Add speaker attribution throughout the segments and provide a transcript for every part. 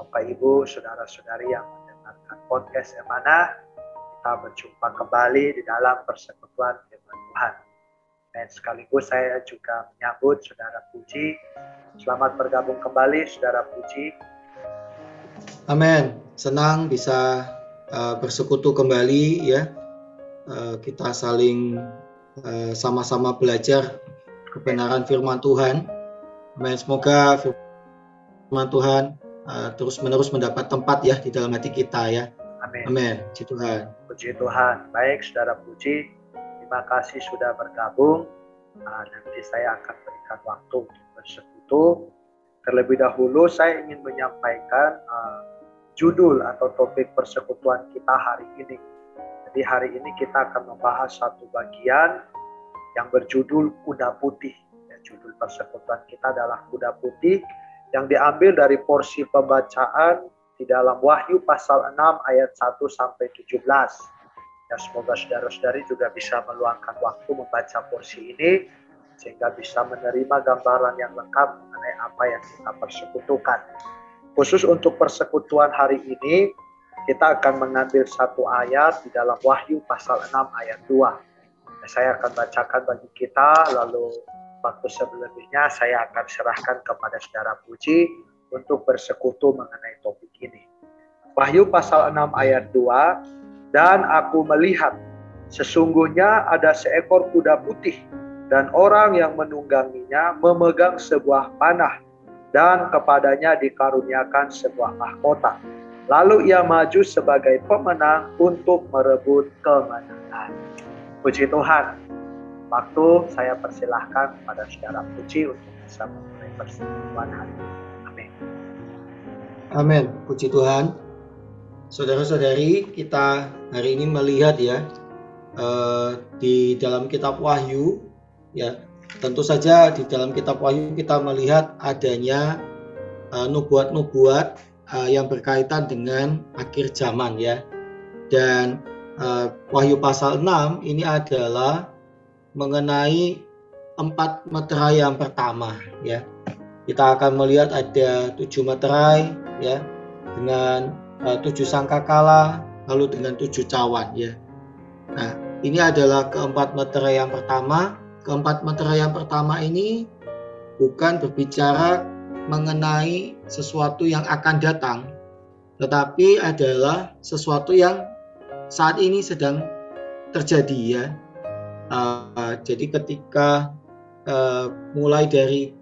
Speaker 1: Bapak Ibu, saudara-saudari yang mendengarkan podcast Emana, kita berjumpa kembali di dalam persekutuan firman Tuhan. Dan sekaligus saya juga menyambut Saudara Puji. Selamat bergabung kembali Saudara Puji.
Speaker 2: Amin. Senang bisa uh, bersekutu kembali ya. Uh, kita saling uh, sama-sama belajar kebenaran firman Tuhan. Amin. Semoga firman Tuhan uh, terus menerus mendapat tempat ya di dalam hati kita ya.
Speaker 1: Amin.
Speaker 2: Amin. Puji Tuhan.
Speaker 1: Puji Tuhan. Baik, saudara Puji, terima kasih sudah bergabung. Uh, nanti saya akan berikan waktu untuk bersekutu. Terlebih dahulu saya ingin menyampaikan uh, judul atau topik persekutuan kita hari ini. Jadi hari ini kita akan membahas satu bagian yang berjudul kuda putih. Ya, judul persekutuan kita adalah kuda putih yang diambil dari porsi pembacaan di dalam Wahyu pasal 6 ayat 1 sampai 17. Ya, semoga saudara-saudari juga bisa meluangkan waktu membaca porsi ini sehingga bisa menerima gambaran yang lengkap mengenai apa yang kita persekutukan. Khusus untuk persekutuan hari ini, kita akan mengambil satu ayat di dalam Wahyu pasal 6 ayat 2. Saya akan bacakan bagi kita, lalu waktu sebelumnya saya akan serahkan kepada saudara Puji untuk bersekutu mengenai topik ini. Wahyu pasal 6 ayat 2, dan aku melihat sesungguhnya ada seekor kuda putih dan orang yang menungganginya memegang sebuah panah dan kepadanya dikaruniakan sebuah mahkota. Lalu ia maju sebagai pemenang untuk merebut kemenangan. Puji Tuhan, waktu saya persilahkan kepada saudara Puji untuk bisa memulai pertemuan hari ini. Amin.
Speaker 2: Amin. Puji Tuhan. Saudara-saudari, kita hari ini melihat ya eh, di dalam kitab Wahyu ya tentu saja di dalam kitab Wahyu kita melihat adanya eh, nubuat-nubuat uh, yang berkaitan dengan akhir zaman ya. Dan Wahyu pasal 6 ini adalah mengenai empat meterai yang pertama ya. Kita akan melihat ada tujuh meterai ya dengan uh, tujuh sangkakala lalu dengan tujuh cawan ya. Nah ini adalah keempat meterai yang pertama. Keempat meterai yang pertama ini bukan berbicara mengenai sesuatu yang akan datang, tetapi adalah sesuatu yang saat ini sedang terjadi ya. Uh, jadi ketika uh, mulai dari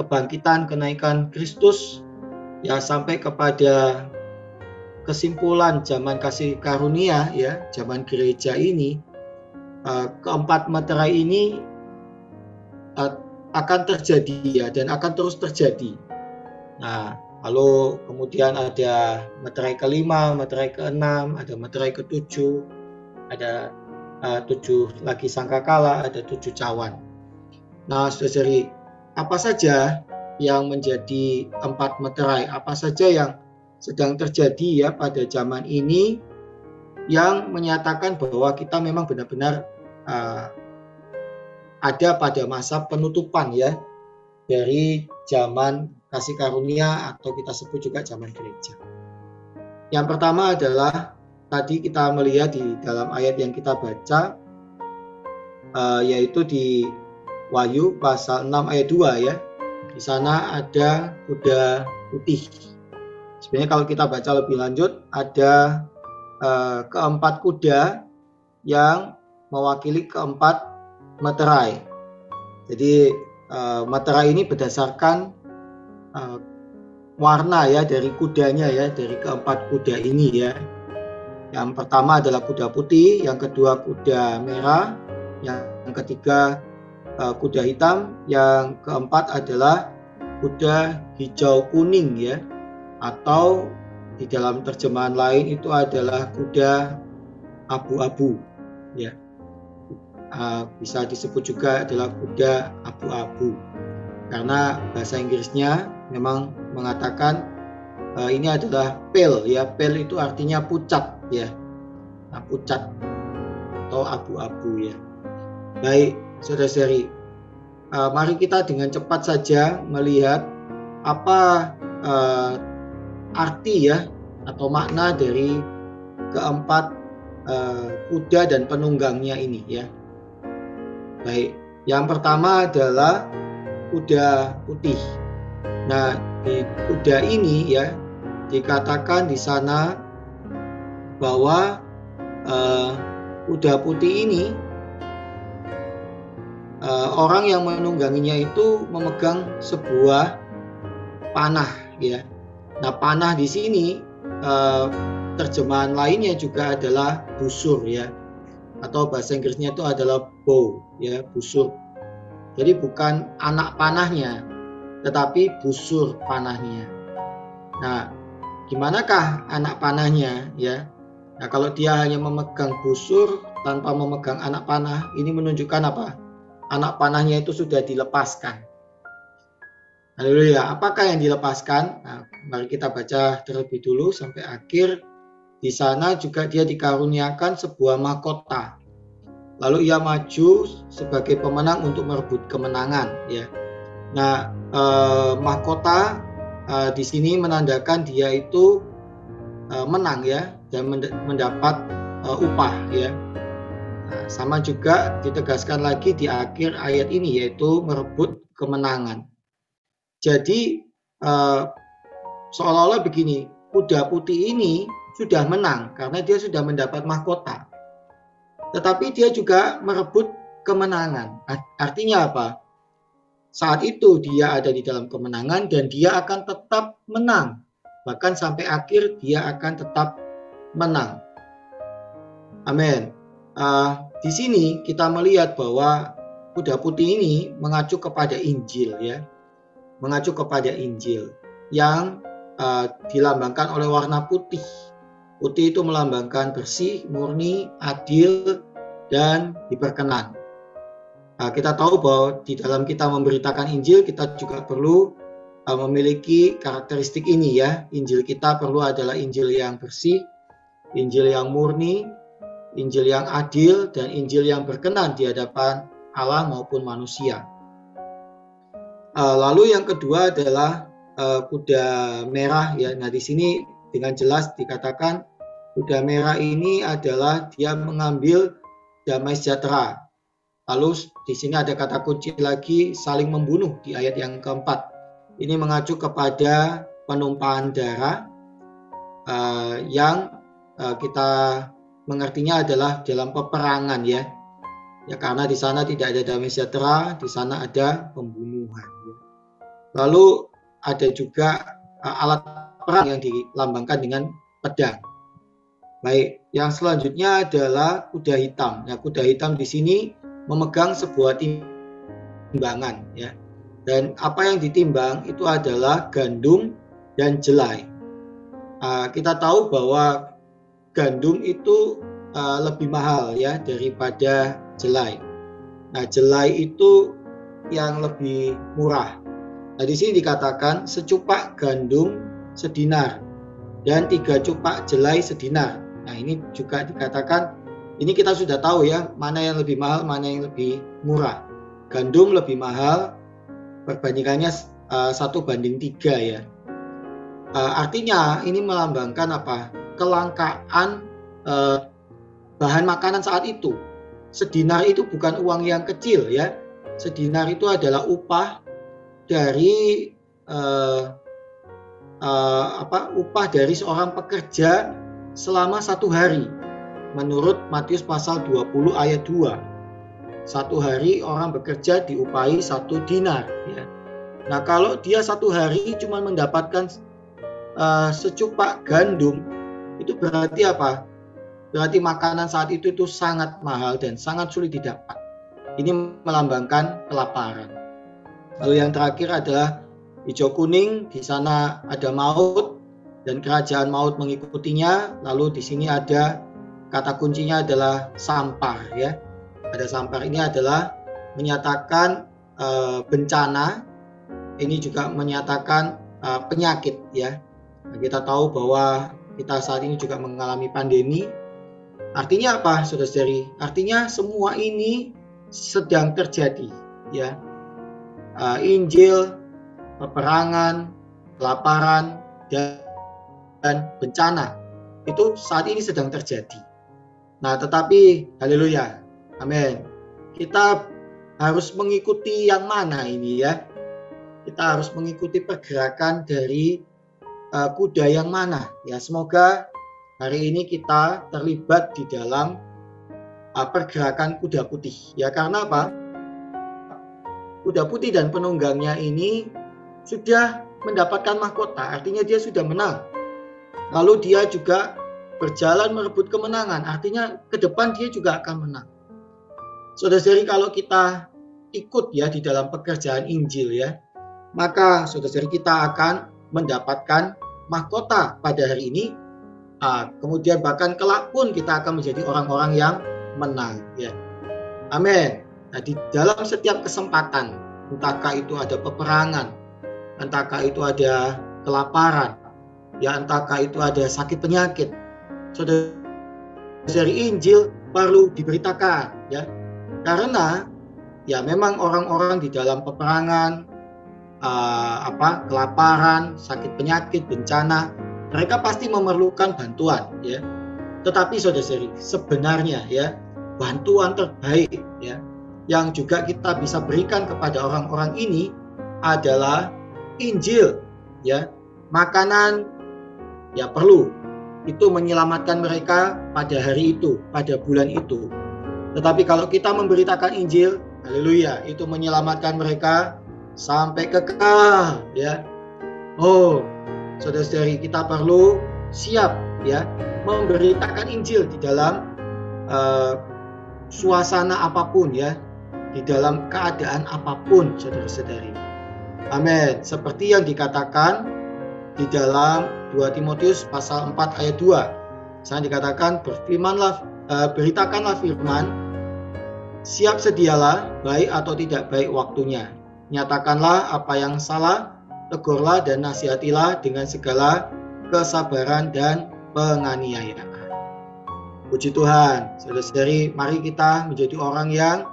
Speaker 2: kebangkitan kenaikan Kristus ya sampai kepada kesimpulan zaman kasih karunia ya zaman gereja ini uh, keempat meterai ini uh, akan terjadi ya dan akan terus terjadi. Nah, lalu kemudian ada meterai kelima, meterai keenam, ada meterai ketujuh, ada tujuh lagi sangkakala, ada tujuh cawan. Nah, saudari, apa saja yang menjadi empat meterai? Apa saja yang sedang terjadi ya pada zaman ini yang menyatakan bahwa kita memang benar-benar uh, ada pada masa penutupan ya dari zaman kasih karunia atau kita sebut juga zaman gereja. Yang pertama adalah tadi kita melihat di dalam ayat yang kita baca uh, yaitu di Wahyu pasal 6 ayat 2 ya. Di sana ada kuda putih. Sebenarnya kalau kita baca lebih lanjut ada uh, keempat kuda yang mewakili keempat materai. Jadi uh, materai ini berdasarkan warna ya dari kudanya ya dari keempat kuda ini ya. Yang pertama adalah kuda putih, yang kedua kuda merah, yang ketiga uh, kuda hitam, yang keempat adalah kuda hijau kuning ya. Atau di dalam terjemahan lain itu adalah kuda abu-abu ya. Uh, bisa disebut juga adalah kuda abu-abu. Karena bahasa Inggrisnya memang mengatakan uh, ini adalah pale ya. Pale itu artinya pucat ya. Nah, pucat atau abu-abu ya. Baik saudara-saudari. Uh, mari kita dengan cepat saja melihat apa uh, arti ya atau makna dari keempat uh, kuda dan penunggangnya ini ya. Baik yang pertama adalah kuda putih. Nah di kuda ini ya dikatakan di sana bahwa uh, kuda putih ini uh, orang yang menungganginya itu memegang sebuah panah ya. Nah panah di sini uh, terjemahan lainnya juga adalah busur ya atau bahasa Inggrisnya itu adalah bow ya busur. Jadi bukan anak panahnya tetapi busur panahnya. Nah, gimanakah anak panahnya ya? Nah, kalau dia hanya memegang busur tanpa memegang anak panah, ini menunjukkan apa? Anak panahnya itu sudah dilepaskan. Haleluya. Apakah yang dilepaskan? Nah, mari kita baca terlebih dulu sampai akhir. Di sana juga dia dikaruniakan sebuah mahkota. Lalu ia maju sebagai pemenang untuk merebut kemenangan. Ya. Nah, eh, mahkota eh, di sini menandakan dia itu eh, menang ya dan mendapat uh, upah ya. Nah, sama juga ditegaskan lagi di akhir ayat ini yaitu merebut kemenangan. Jadi uh, seolah-olah begini, kuda putih ini sudah menang karena dia sudah mendapat mahkota. Tetapi dia juga merebut kemenangan. Artinya apa? Saat itu dia ada di dalam kemenangan dan dia akan tetap menang. Bahkan sampai akhir dia akan tetap menang. Amin. Uh, di sini kita melihat bahwa kuda putih ini mengacu kepada Injil ya, mengacu kepada Injil yang uh, dilambangkan oleh warna putih. Putih itu melambangkan bersih, murni, adil, dan diperkenan. Nah, kita tahu bahwa di dalam kita memberitakan Injil kita juga perlu uh, memiliki karakteristik ini ya. Injil kita perlu adalah Injil yang bersih, Injil yang murni, Injil yang adil, dan Injil yang berkenan di hadapan Allah maupun manusia. Uh, lalu yang kedua adalah uh, kuda merah ya. Nah di sini dengan jelas dikatakan kuda merah ini adalah dia mengambil damai sejahtera. Lalu di sini ada kata kunci lagi saling membunuh di ayat yang keempat. Ini mengacu kepada penumpahan darah uh, yang Eh, kita mengertinya adalah dalam peperangan ya. Ya karena di sana tidak ada damai sejahtera, di sana ada pembunuhan. Ya. Lalu ada juga uh, alat perang yang dilambangkan dengan pedang. Baik, yang selanjutnya adalah kuda hitam. Ya, kuda hitam di sini memegang sebuah timbangan ya. Dan apa yang ditimbang itu adalah gandum dan jelai. Uh, kita tahu bahwa gandum itu uh, lebih mahal ya daripada jelai. Nah, jelai itu yang lebih murah. Nah, di sini dikatakan secupak gandum sedinar dan tiga cupak jelai sedinar. Nah, ini juga dikatakan ini kita sudah tahu ya mana yang lebih mahal, mana yang lebih murah. Gandum lebih mahal, perbandingannya uh, satu banding tiga ya. Uh, artinya ini melambangkan apa? kelangkaan eh, bahan makanan saat itu. Sedinar itu bukan uang yang kecil ya. Sedinar itu adalah upah dari eh, eh, apa? Upah dari seorang pekerja selama satu hari. Menurut Matius pasal 20 ayat 2. Satu hari orang bekerja diupahi satu dinar ya. Nah, kalau dia satu hari cuma mendapatkan uh, secupak gandum itu berarti apa? Berarti makanan saat itu itu sangat mahal dan sangat sulit didapat. Ini melambangkan kelaparan. Lalu yang terakhir adalah hijau kuning, di sana ada maut, dan kerajaan maut mengikutinya. Lalu di sini ada kata kuncinya adalah sampar ya. Ada sampar ini adalah menyatakan uh, bencana. Ini juga menyatakan uh, penyakit ya. Nah, kita tahu bahwa kita saat ini juga mengalami pandemi. Artinya apa, saudara-saudari? Artinya semua ini sedang terjadi ya. Uh, Injil, peperangan, kelaparan, dan bencana itu saat ini sedang terjadi. Nah, tetapi haleluya. Amin. Kita harus mengikuti yang mana ini ya? Kita harus mengikuti pergerakan dari uh, kuda yang mana ya. Semoga hari ini kita terlibat di dalam uh, pergerakan kuda putih ya. Karena apa? Kuda putih dan penunggangnya ini sudah mendapatkan mahkota, artinya dia sudah menang Lalu dia juga berjalan merebut kemenangan, artinya ke depan dia juga akan menang. Saudara-saudari kalau kita ikut ya di dalam pekerjaan Injil ya, maka saudara-saudari kita akan mendapatkan mahkota pada hari ini. Nah, kemudian bahkan kelak pun kita akan menjadi orang-orang yang menang ya. Amin. Nah, di dalam setiap kesempatan, entahkah itu ada peperangan, entahkah itu ada kelaparan, ya entahkah itu ada sakit penyakit saudara dari Injil perlu diberitakan ya. Karena ya memang orang-orang di dalam peperangan uh, apa kelaparan sakit penyakit bencana mereka pasti memerlukan bantuan ya. Tetapi saudara sebenarnya ya bantuan terbaik ya yang juga kita bisa berikan kepada orang-orang ini adalah Injil ya. Makanan ya perlu itu menyelamatkan mereka pada hari itu, pada bulan itu. Tetapi kalau kita memberitakan Injil, haleluya, itu menyelamatkan mereka sampai kekal, ya. Oh, saudara-saudari, kita perlu siap ya memberitakan Injil di dalam uh, suasana apa pun ya, di dalam keadaan apa pun, saudara-saudari. Amin. Seperti yang dikatakan di dalam 2 Timotius pasal 4 ayat 2. Sana dikatakan berfirmanlah uh, beritakanlah firman siap sedialah baik atau tidak baik waktunya. Nyatakanlah apa yang salah, tegurlah dan nasihatilah dengan segala kesabaran dan penganiayaan. Puji Tuhan, saudara-saudari, mari kita menjadi orang yang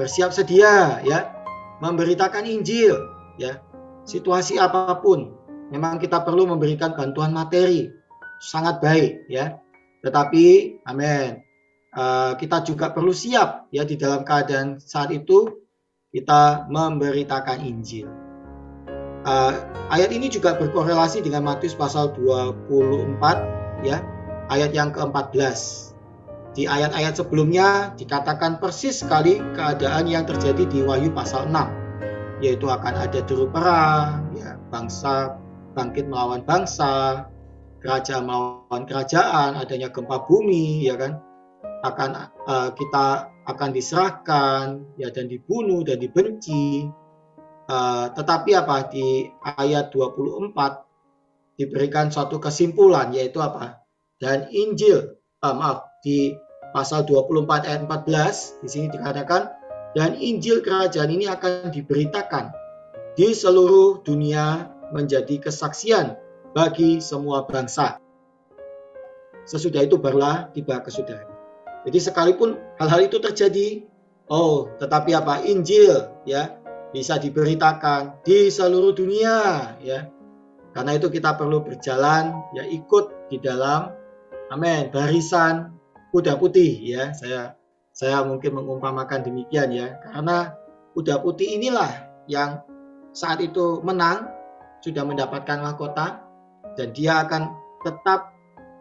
Speaker 2: bersiap sedia ya, memberitakan Injil ya. Situasi apa pun, memang kita perlu memberikan bantuan materi. Sangat baik ya. Tetapi amin. Uh, kita juga perlu siap ya di dalam keadaan saat itu kita memberitakan Injil. Uh, ayat ini juga berkorelasi dengan Matius pasal 24 ya ayat yang ke-14 di ayat-ayat sebelumnya dikatakan persis sekali keadaan yang terjadi di Wahyu pasal 6 yaitu akan ada deru perang ya bangsa bangkit melawan bangsa, kerajaan melawan kerajaan, adanya gempa bumi, ya kan, akan uh, kita akan diserahkan, ya dan dibunuh dan dibenci. Uh, tetapi apa di ayat 24 diberikan suatu kesimpulan yaitu apa? Dan Injil, uh, maaf di pasal 24 ayat 14 di sini dikatakan dan Injil kerajaan ini akan diberitakan di seluruh dunia menjadi kesaksian bagi semua bangsa. Sesudah itu barulah tiba kesudahan. Jadi sekalipun hal-hal itu terjadi, oh, tetapi apa? Injil ya bisa diberitakan di seluruh dunia ya. Karena itu kita perlu berjalan ya ikut di dalam amin barisan kuda putih ya. Saya saya mungkin mengumpamakan demikian ya. Karena kuda putih inilah yang saat itu menang sudah mendapatkan mahkota dan dia akan tetap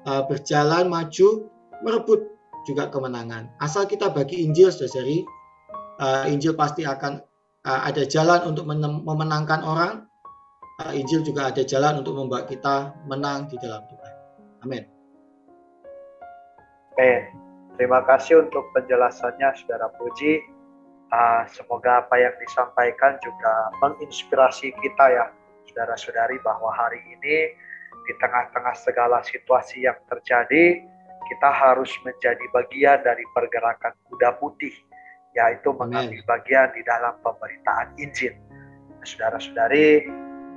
Speaker 2: uh, berjalan maju merebut juga kemenangan. Asal kita bagi Injil, saudari, uh, Injil pasti akan uh, ada jalan untuk memenangkan orang. Uh, Injil juga ada jalan untuk membuat kita menang di dalam Tuhan. Amin.
Speaker 1: Amin. Terima kasih untuk penjelasannya, Saudara Puji. Uh, semoga apa yang disampaikan juga menginspirasi kita ya saudara-saudari bahwa hari ini di tengah-tengah segala situasi yang terjadi, kita harus menjadi bagian dari pergerakan kuda putih, yaitu mengambil bagian di dalam pemberitaan Injil. Saudara-saudari,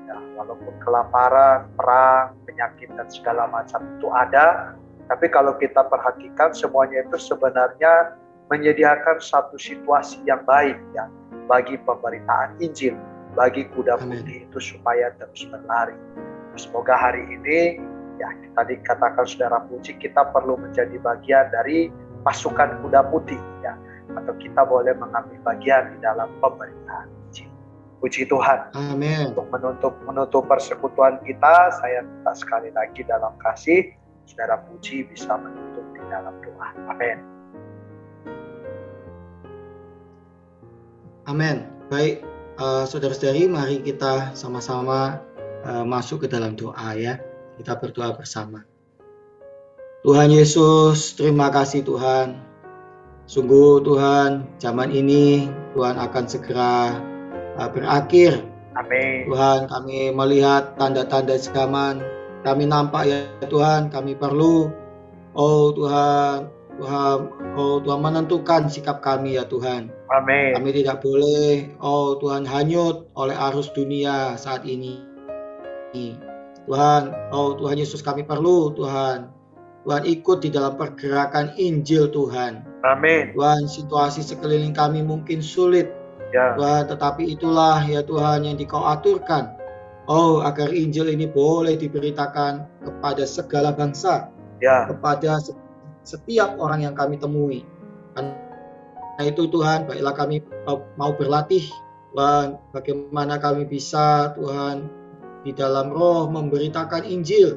Speaker 1: ya, walaupun kelaparan, perang, penyakit, dan segala macam itu ada, tapi kalau kita perhatikan semuanya itu sebenarnya menyediakan satu situasi yang baik ya bagi pemberitaan Injil, bagi kuda putih itu supaya terus berlari. Semoga hari ini ya tadi katakan saudara puji kita perlu menjadi bagian dari pasukan kuda putih ya atau kita boleh mengambil bagian di dalam pemberitaan Injil. Puji Tuhan.
Speaker 2: Amin.
Speaker 1: Untuk menutup menutup persekutuan kita, saya minta sekali lagi dalam kasih saudara puji bisa menutup di dalam doa. Amin.
Speaker 2: Amin. Baik, uh, saudara-saudari, mari kita sama-sama uh, masuk ke dalam doa ya. Kita berdoa bersama. Tuhan Yesus, terima kasih Tuhan. Sungguh Tuhan, zaman ini Tuhan akan segera uh, berakhir.
Speaker 1: Amin.
Speaker 2: Tuhan, kami melihat tanda-tanda zaman. Kami nampak ya Tuhan, kami perlu. Oh Tuhan, Tuhan, oh Tuhan menentukan sikap kami ya Tuhan.
Speaker 1: Amin.
Speaker 2: Kami tidak boleh, oh Tuhan hanyut oleh arus dunia saat ini. Tuhan, oh Tuhan Yesus kami perlu Tuhan. Tuhan ikut di dalam pergerakan Injil Tuhan.
Speaker 1: Amin.
Speaker 2: Tuhan situasi sekeliling kami mungkin sulit. Ya. Tuhan tetapi itulah ya Tuhan yang dikau aturkan. Oh agar Injil ini boleh diberitakan kepada segala bangsa. Ya. Kepada setiap orang yang kami temui. Karena itu Tuhan, baiklah kami mau berlatih Tuhan, bagaimana kami bisa Tuhan di dalam roh memberitakan Injil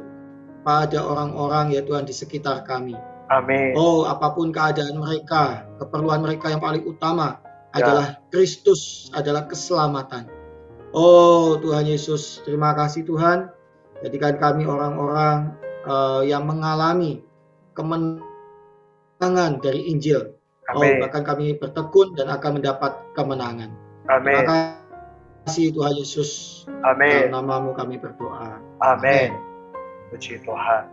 Speaker 2: pada orang-orang ya Tuhan di sekitar kami.
Speaker 1: Amin.
Speaker 2: Oh, apa pun keadaan mereka, keperluan mereka yang paling utama ya. adalah Kristus, adalah keselamatan. Oh Tuhan Yesus, terima kasih Tuhan. Jadikan kami orang-orang uh, yang mengalami kemenangan kemenangan dari Injil. Amin. Oh, bahkan kami bertekun dan akan mendapat kemenangan.
Speaker 1: Amin.
Speaker 2: Terima kasih Tuhan Yesus.
Speaker 1: Amin.
Speaker 2: Dalam namamu kami berdoa.
Speaker 1: Amin. Puji Tuhan.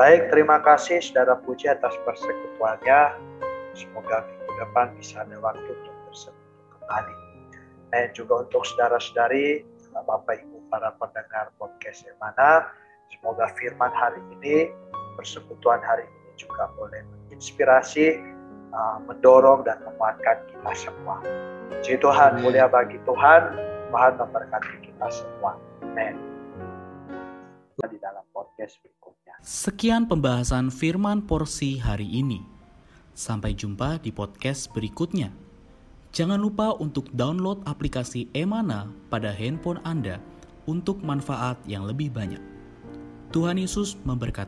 Speaker 1: Baik, terima kasih saudara puji atas persekutuannya. Semoga minggu depan bisa ada waktu untuk bersekutu kembali. Dan juga untuk saudara-saudari, Bapak Ibu para pendengar podcast yang mana, semoga firman hari ini, persekutuan hari ini juga boleh menginspirasi, uh, mendorong dan menguatkan kita semua. Puji Tuhan, Amen. mulia bagi Tuhan, Tuhan memberkati kita semua. Amin. Di dalam podcast berikutnya.
Speaker 3: Sekian pembahasan firman porsi hari ini. Sampai jumpa di podcast berikutnya. Jangan lupa untuk download aplikasi Emana pada handphone Anda untuk manfaat yang lebih banyak. Tuhan Yesus memberkati.